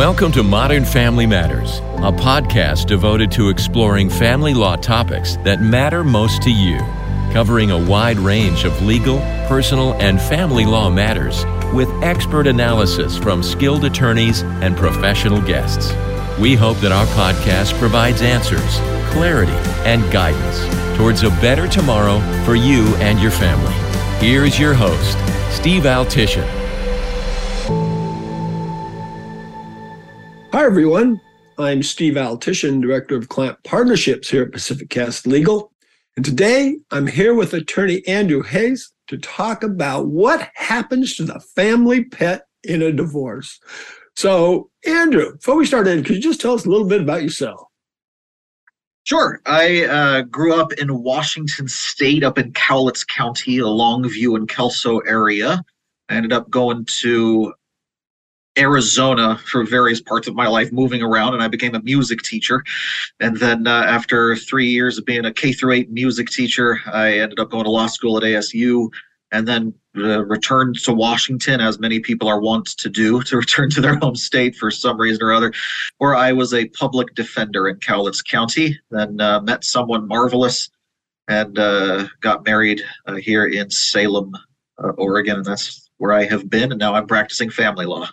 Welcome to Modern Family Matters, a podcast devoted to exploring family law topics that matter most to you, covering a wide range of legal, personal, and family law matters with expert analysis from skilled attorneys and professional guests. We hope that our podcast provides answers, clarity, and guidance towards a better tomorrow for you and your family. Here's your host, Steve Altishan. Hi, everyone. I'm Steve Altishan, Director of Client Partnerships here at Pacific Cascade Legal. And today I'm here with attorney Andrew Hays to talk about what happens to the family pet in a divorce. So, Andrew, before we start in, could you just tell us a little bit about yourself? Sure. I uh, grew up in Washington State, up in Cowlitz County, the Longview and Kelso area. I ended up going to Arizona for various parts of my life, moving around, and I became a music teacher. And then uh, after three years of being a K through eight music teacher, I ended up going to law school at ASU, and then uh, returned to Washington, as many people are wont to do, to return to their home state for some reason or other, where I was a public defender in Cowlitz County. Then uh, met someone marvelous and uh, got married uh, here in Salem, uh, Oregon, and that's where I have been. And now I'm practicing family law.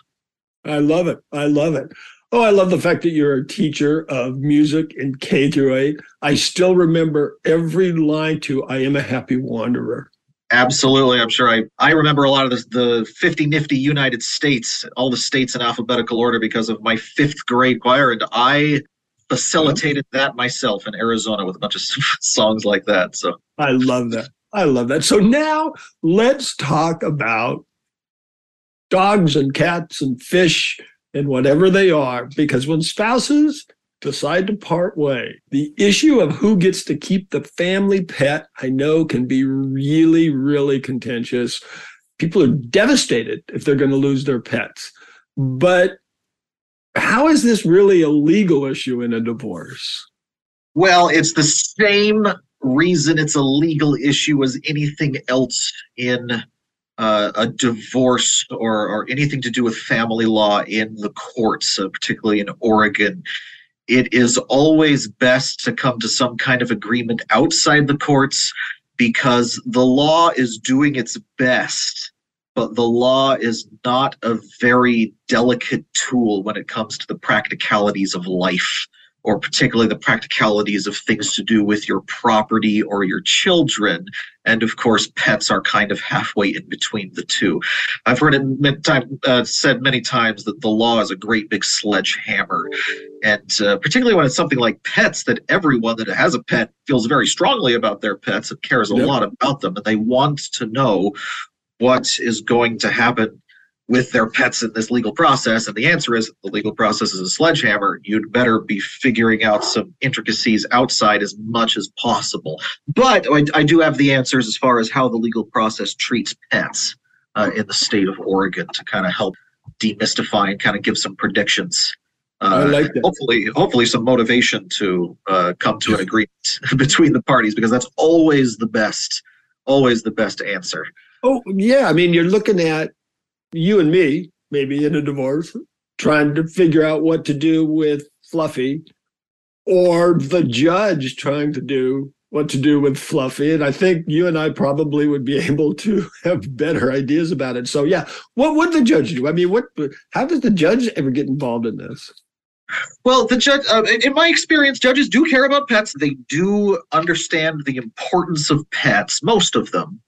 I love it. I love it. Oh, I love the fact that you're a teacher of music in K through eight. I still remember every line to I Am a Happy Wanderer. Absolutely. I'm sure I, I remember a lot of the, the 50 nifty United States, all the states in alphabetical order because of my fifth grade choir. And I facilitated that myself in Arizona with a bunch of songs like that. So I love that. I love that. So now let's talk about dogs and cats and fish and whatever they are, because when spouses decide to part way, the issue of who gets to keep the family pet, I know can be really, really contentious. People are devastated if they're going to lose their pets. But how is this really a legal issue in a divorce? Well, it's the same reason it's a legal issue as anything else in uh, a divorce or, or anything to do with family law in the courts, uh, particularly in Oregon, it is always best to come to some kind of agreement outside the courts because the law is doing its best, but the law is not a very delicate tool when it comes to the practicalities of life or particularly the practicalities of things to do with your property or your children. And of course, pets are kind of halfway in between the two. I've heard it uh, said many times that the law is a great big sledgehammer. And uh, particularly when it's something like pets, that everyone that has a pet feels very strongly about their pets and cares a yep. lot about them. And they want to know what is going to happen with their pets in this legal process? And the answer is the legal process is a sledgehammer. You'd better be figuring out some intricacies outside as much as possible. But I, I do have the answers as far as how the legal process treats pets uh, in the state of Oregon to kind of help demystify and kind of give some predictions. Uh, I like that. Hopefully, hopefully, some motivation to uh, come to an agreement between the parties because that's always the best, always the best answer. Oh yeah, I mean, you're looking at you and me, maybe in a divorce, trying to figure out what to do with Fluffy, or the judge trying to do what to do with Fluffy. And I think you and I probably would be able to have better ideas about it. So, yeah, what would the judge do? I mean, what? How does the judge ever get involved in this? Well, the judge, uh, in my experience, judges do care about pets. They do understand the importance of pets, most of them.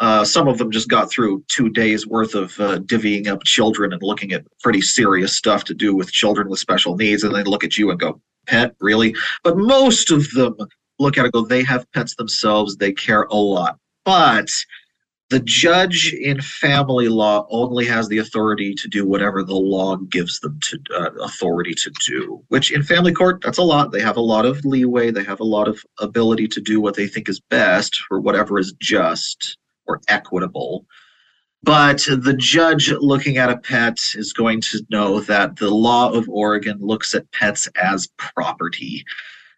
Uh, some of them just got through two days worth of uh, divvying up children and looking at pretty serious stuff to do with children with special needs, and they look at you and go, "Pet, really?" But most of them look at it, go, "They have pets themselves. They care a lot." But the judge in family law only has the authority to do whatever the law gives them to uh, authority to do which in family court that's a lot they have a lot of leeway they have a lot of ability to do what they think is best for whatever is just or equitable. But the judge looking at a pet is going to know that the law of Oregon looks at pets as property.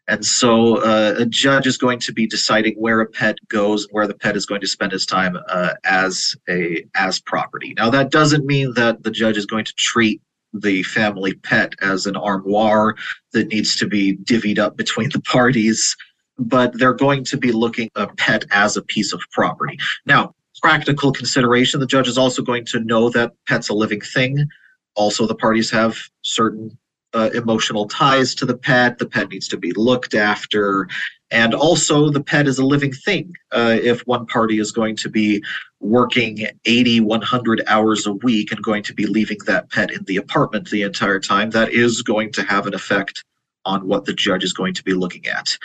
And so uh, a judge is going to be deciding where a pet goes, and where the pet is going to spend his time uh, as a as property. Now that doesn't mean that the judge is going to treat the family pet as an armoire that needs to be divvied up between the parties, but they're going to be looking a pet as a piece of property. Now, practical consideration, the judge is also going to know that pet's a living thing. Also, the parties have certain uh, emotional ties to the pet. The pet needs to be looked after. And also, the pet is a living thing. Uh, if one party is going to be working 80, 100 hours a week and going to be leaving that pet in the apartment the entire time, that is going to have an effect on what the judge is going to be looking at.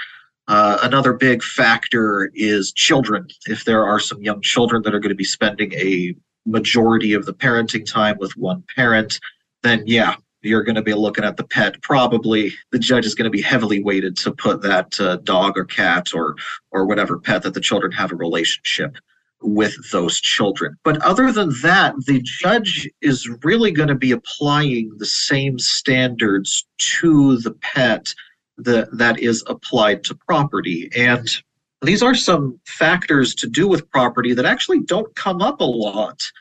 Uh, another big factor is children. If there are some young children that are going to be spending a majority of the parenting time with one parent, then yeah, you're going to be looking at the pet. Probably the judge is going to be heavily weighted to put that uh, dog or cat or or whatever pet that the children have a relationship with those children. But other than that, the judge is really going to be applying the same standards to the pet that that is applied to property and these are some factors to do with property that actually don't come up a lot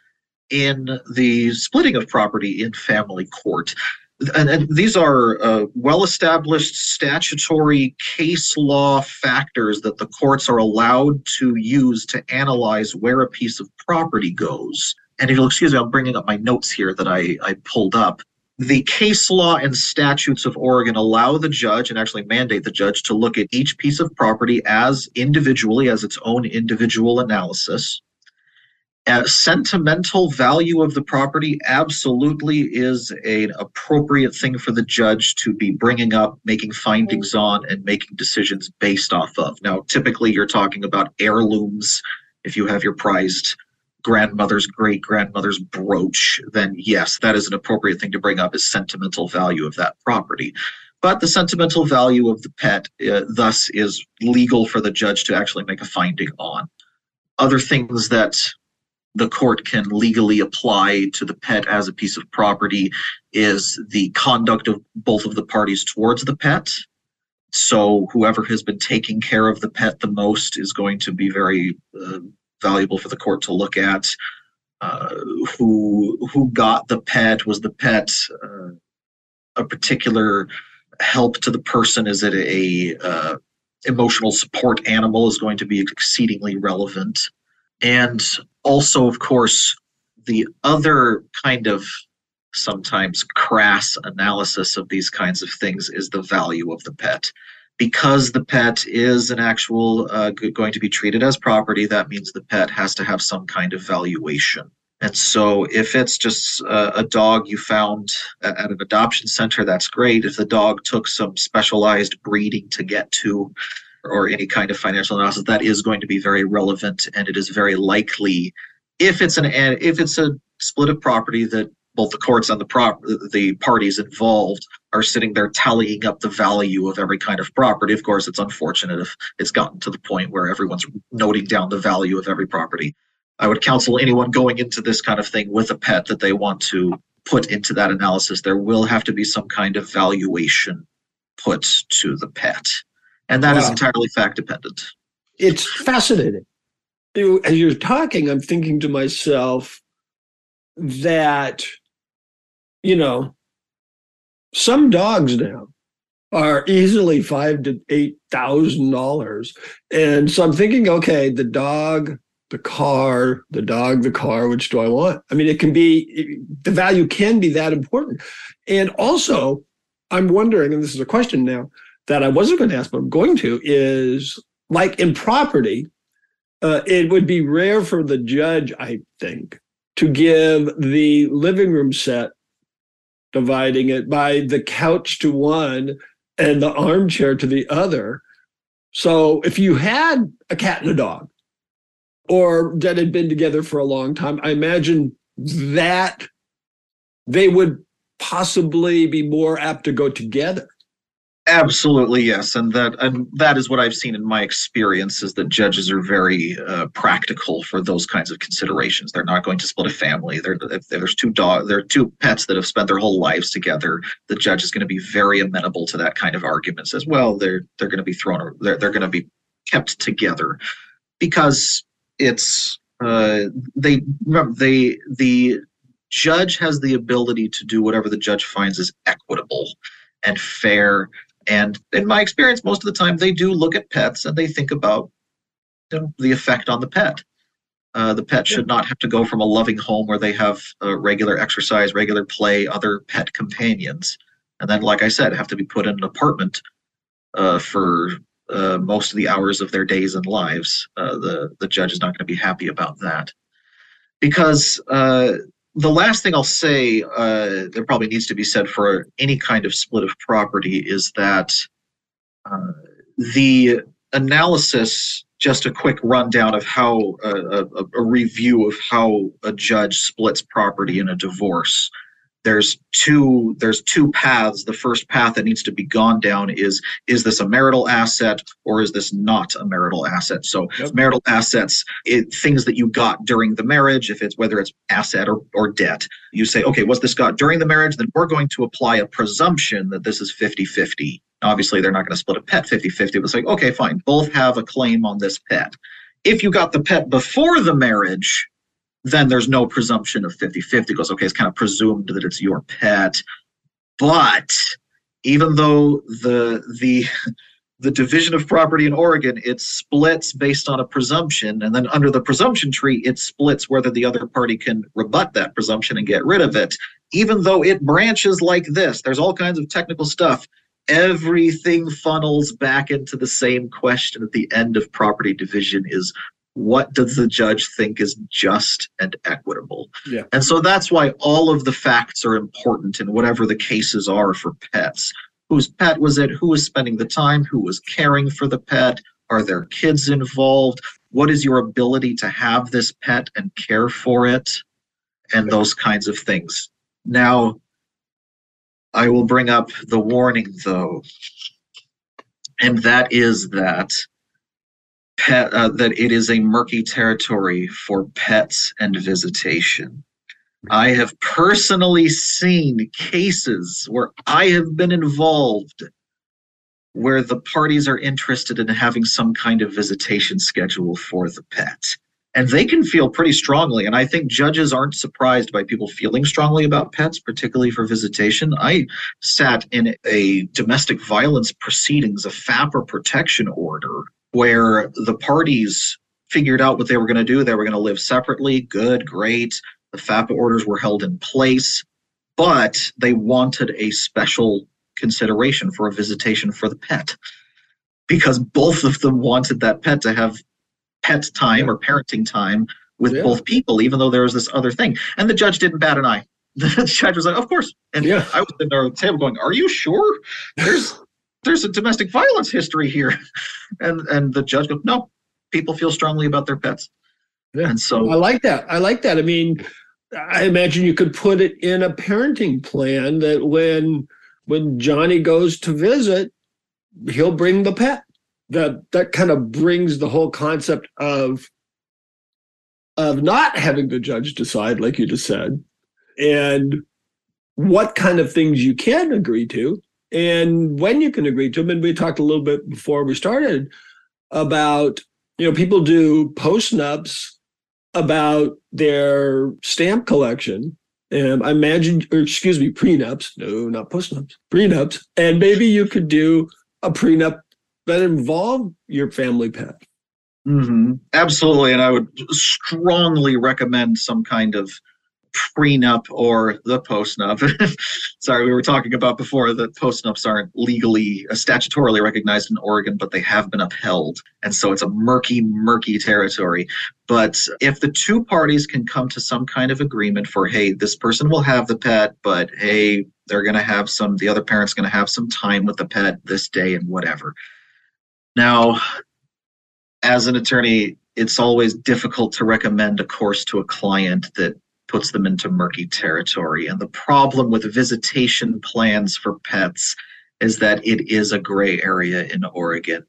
in the splitting of property in family court. And, and these are uh, well established statutory case law factors that the courts are allowed to use to analyze where a piece of property goes. And if you'll excuse me, I'm bringing up my notes here that I, I pulled up. The case law and statutes of Oregon allow the judge and actually mandate the judge to look at each piece of property as individually, as its own individual analysis. A sentimental value of the property absolutely is an appropriate thing for the judge to be bringing up, making findings mm-hmm. on, and making decisions based off of. Now, typically, you're talking about heirlooms. If you have your prized grandmother's great grandmother's brooch, then yes, that is an appropriate thing to bring up as sentimental value of that property. But the sentimental value of the pet, uh, thus, is legal for the judge to actually make a finding on. Other things that the court can legally apply to the pet as a piece of property is the conduct of both of the parties towards the pet. So whoever has been taking care of the pet the most is going to be very uh, valuable for the court to look at. Uh, who who got the pet? Was the pet uh, a particular help to the person? Is it a uh, emotional support animal? Is going to be exceedingly relevant. And also, of course, the other kind of sometimes crass analysis of these kinds of things is the value of the pet. Because the pet is an actual uh, going to be treated as property, that means the pet has to have some kind of valuation. And so, if it's just uh, a dog you found at, at an adoption center, that's great. If the dog took some specialized breeding to get to, or any kind of financial analysis, that is going to be very relevant, and it is very likely if it's an if it's a split of property that both the courts and the prop the parties involved are sitting there tallying up the value of every kind of property. Of course, it's unfortunate if it's gotten to the point where everyone's noting down the value of every property. I would counsel anyone going into this kind of thing with a pet that they want to put into that analysis. There will have to be some kind of valuation put to the pet. And that wow. is entirely fact dependent. It's fascinating. As you're talking, I'm thinking to myself that, you know, some dogs now are easily five to eight thousand dollars. And so I'm thinking, okay, the dog, the car, the dog, the car, which do I want? I mean, it can be the value can be that important. And also, I'm wondering, and this is a question now, that I wasn't going to ask, but I'm going to, is like in property, uh, it would be rare for the judge, I think, to give the living room set, dividing it by the couch to one and the armchair to the other. So if you had a cat and a dog, or that had been together for a long time, I imagine that they would possibly be more apt to go together. Absolutely, yes, and that and that is what I've seen in my experience is that judges are very uh, practical for those kinds of considerations. They're not going to split a family. They're, if there's two dog, there are two pets that have spent their whole lives together. The judge is going to be very amenable to that kind of argument. Says, well, they're they're going to be thrown, they're they're going to be kept together because it's uh, they remember they the judge has the ability to do whatever the judge finds is equitable and fair. And in my experience, most of the time they do look at pets and they think about you know, the effect on the pet. Uh, the pet should not have to go from a loving home where they have uh, regular exercise, regular play, other pet companions, and then, like I said, have to be put in an apartment uh, for uh, most of the hours of their days and lives. Uh, the the judge is not going to be happy about that because uh, the last thing I'll say that probably needs to be said for any kind of split of property is that the analysis just a quick rundown of how uh, a, a, review of how a judge splits property in a divorce there's two there's two paths. The first path that needs to be gone down is is this a marital asset or is this not a marital asset? So yep. marital assets it, things that you got during the marriage if it's whether it's asset or, or debt you say okay was this got during the marriage? Then we're going to apply a presumption that this is 50 50 obviously they're not going to split a pet 50 50 but it's like okay fine. Both have a claim on this pet. If you got the pet before the marriage then there's no presumption of 50 50 goes okay it's kind of presumed that it's your pet. But even though the the the division of property in Oregon it splits based on a presumption and then under the presumption tree it splits whether the other party can rebut that presumption and get rid of it. Even though it branches like this there's all kinds of technical stuff. Everything funnels back into the same question at the end of property division is what does the judge think is just and equitable? Yeah. And so that's why all of the facts are important in whatever the cases are for pets. Whose pet was it? Who was spending the time? Who was caring for the pet? Are there kids involved? What is your ability to have this pet and care for it? And those kinds of things. Now, I will bring up the warning though, and that is that pet uh, that it is a murky territory for pets and visitation. I have personally seen cases where I have been involved where the parties are interested in having some kind of visitation schedule for the pet. And they can feel pretty strongly. And I think judges aren't surprised by people feeling strongly about pets, particularly for visitation. I sat in a domestic violence proceedings, a FAPA protection order, where the parties figured out what they were going to do. They were going to live separately. Good, great. The FAPA orders were held in place, but they wanted a special consideration for a visitation for the pet because both of them wanted that pet to have pet time or parenting time with yeah. both people, even though there was this other thing. And the judge didn't bat an eye. The judge was like, "Of course." And yeah. I was at the table going, "Are you sure? There's there's a domestic violence history here. and and the judge goes, no, people feel strongly about their pets. Yeah. And so I like that. I like that. I mean, I imagine you could put it in a parenting plan that when when Johnny goes to visit, he'll bring the pet. That that kind of brings the whole concept of of not having the judge decide, like you just said, and what kind of things you can agree to and when you can agree to them. And we talked a little bit before we started about, you know, people do post postnups about their stamp collection. And I imagine, or excuse me, prenups. No, not postnups, prenups. And maybe you could do a prenup that involved your family pet. Mm-hmm. Absolutely. And I would strongly recommend some kind of prenup or the postnup. Sorry, we were talking about before that postnups aren't legally, uh, statutorily recognized in Oregon, but they have been upheld. And so it's a murky, murky territory. But if the two parties can come to some kind of agreement for, hey, this person will have the pet, but hey, they're going to have some, the other parent's going to have some time with the pet this day and whatever. Now, as an attorney, it's always difficult to recommend a course to a client that puts them into murky territory. And the problem with visitation plans for pets is that it is a gray area in Oregon.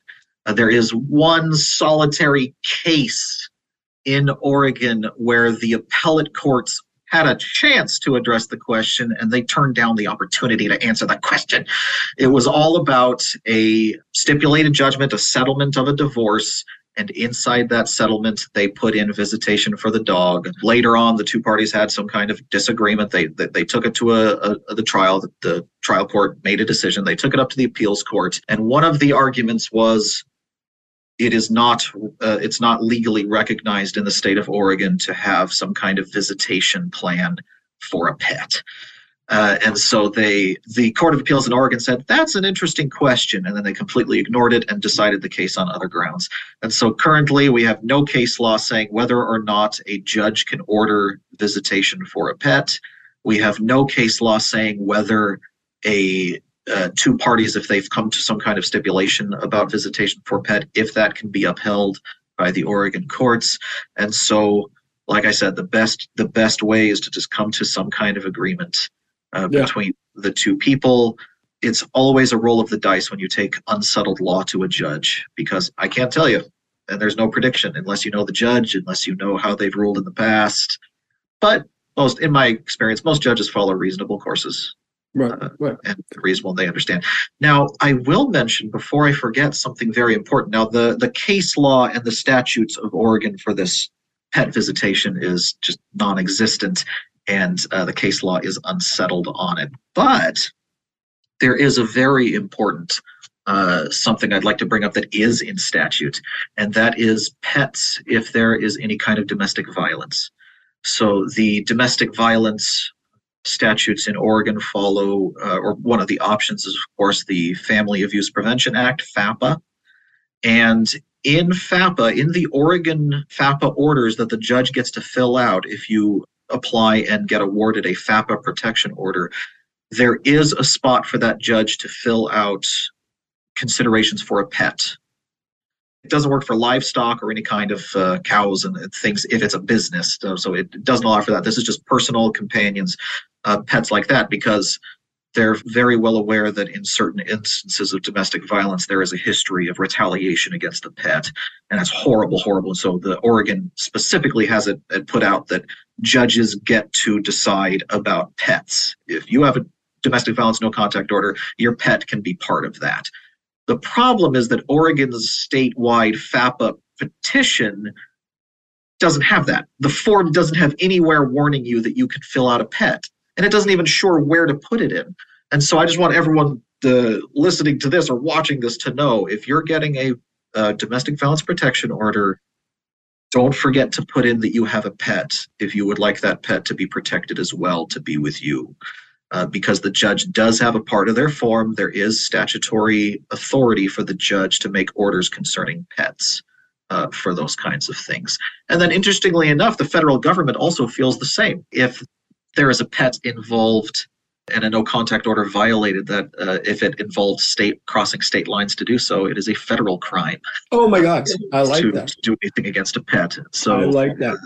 Uh, there is one solitary case in Oregon where the appellate courts had a chance to address the question and they turned down the opportunity to answer the question. It was all about a stipulated judgment, a settlement of a divorce And inside that settlement, they put in visitation for the dog. Later on, the two parties had some kind of disagreement. They they, they took it to a, a the trial. The, the trial court made a decision. They took it up to the appeals court, and one of the arguments was it is not uh, it's not legally recognized in the state of Oregon to have some kind of visitation plan for a pet. Uh, and so they, the Court of Appeals in Oregon said that's an interesting question, and then they completely ignored it and decided the case on other grounds. And so currently, we have no case law saying whether or not a judge can order visitation for a pet. We have no case law saying whether a uh, two parties, if they've come to some kind of stipulation about visitation for pet, if that can be upheld by the Oregon courts. And so, like I said, the best the best way is to just come to some kind of agreement uh, yeah. between the two people. It's always a roll of the dice when you take unsettled law to a judge because I can't tell you, and there's no prediction unless you know the judge, unless you know how they've ruled in the past. But most, in my experience, most judges follow reasonable courses. Right, uh, right. and reasonable they understand. Now, I will mention before I forget something very important. Now, the the case law and the statutes of Oregon for this pet visitation is just non-existent and uh, the case law is unsettled on it. But there is a very important uh, something I'd like to bring up that is in statute, and that is pets if there is any kind of domestic violence. So the domestic violence statutes in Oregon follow, uh, or one of the options is, of course, the Family Abuse Prevention Act, FAPA. And in FAPA, in the Oregon FAPA orders that the judge gets to fill out if you apply and get awarded a FAPA protection order, there is a spot for that judge to fill out considerations for a pet. It doesn't work for livestock or any kind of uh, cows and things if it's a business. So, it doesn't allow for that. This is just personal companions, uh, pets like that, because they're very well aware that in certain instances of domestic violence, there is a history of retaliation against the pet, and that's horrible, horrible. And so the Oregon specifically has it, it put out that judges get to decide about pets. If you have a domestic violence no contact order, your pet can be part of that. The problem is that Oregon's statewide FAPA petition doesn't have that. The form doesn't have anywhere warning you that you can fill out a pet and it doesn't even sure where to put it in. And so I just want everyone to, listening to this or watching this to know if you're getting a, a domestic violence protection order, don't forget to put in that you have a pet if you would like that pet to be protected as well to be with you. Uh, because the judge does have a part of their form, there is statutory authority for the judge to make orders concerning pets. Uh, for those kinds of things. And then, interestingly enough, the federal government also feels the same. If there is a pet involved and a no contact order violated that uh, if it involves state crossing state lines to do so it is a federal crime. Oh my god i like to, that. to do anything against a pet so i like that.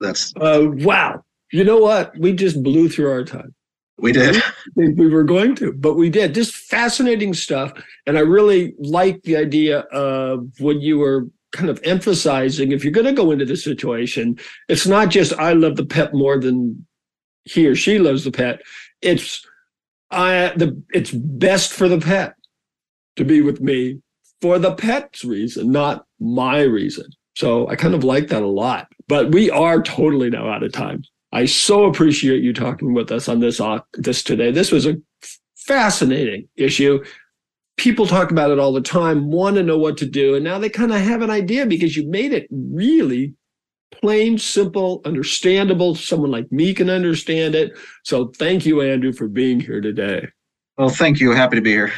that's uh, wow. You know what? We just blew through our time. We did. We were going to but we did. Just fascinating stuff and i really like the idea of what you were kind of emphasizing. If you're going to go into this situation it's not just i love the pet more than he or she loves the pet. It's I the it's best for the pet to be with me for the pet's reason, not my reason. So I kind of like that a lot. But we are totally now out of time. I so appreciate you talking with us on this uh, this today. This was a fascinating issue. People talk about it all the time, want to know what to do, and now they kind of have an idea because you made it really plain, simple, understandable. Someone like me can understand it. So thank you, Andrew, for being here today. Well, thank you. Happy to be here.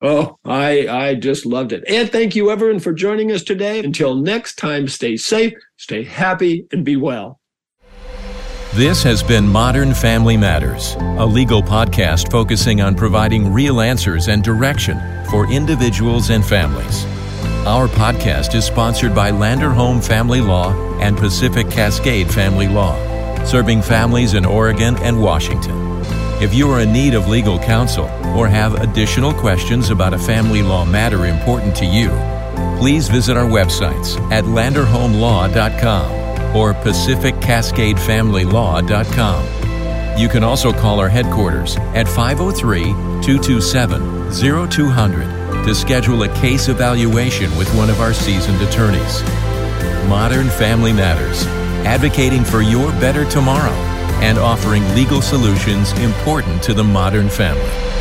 Oh, I I just loved it. And thank you, everyone, for joining us today. Until next time, stay safe, stay happy, and be well. This has been Modern Family Matters, a legal podcast focusing on providing real answers and direction for individuals and families. Our podcast is sponsored by Landerholm Family Law and Pacific Cascade Family Law, serving families in Oregon and Washington. If you are in need of legal counsel or have additional questions about a family law matter important to you, please visit our websites at landerhomelaw.com or pacificcascadefamilylaw.com. You can also call our headquarters at 503 227 0200 to schedule a case evaluation with one of our seasoned attorneys. Modern Family Matters, advocating for your better tomorrow and offering legal solutions important to the modern family.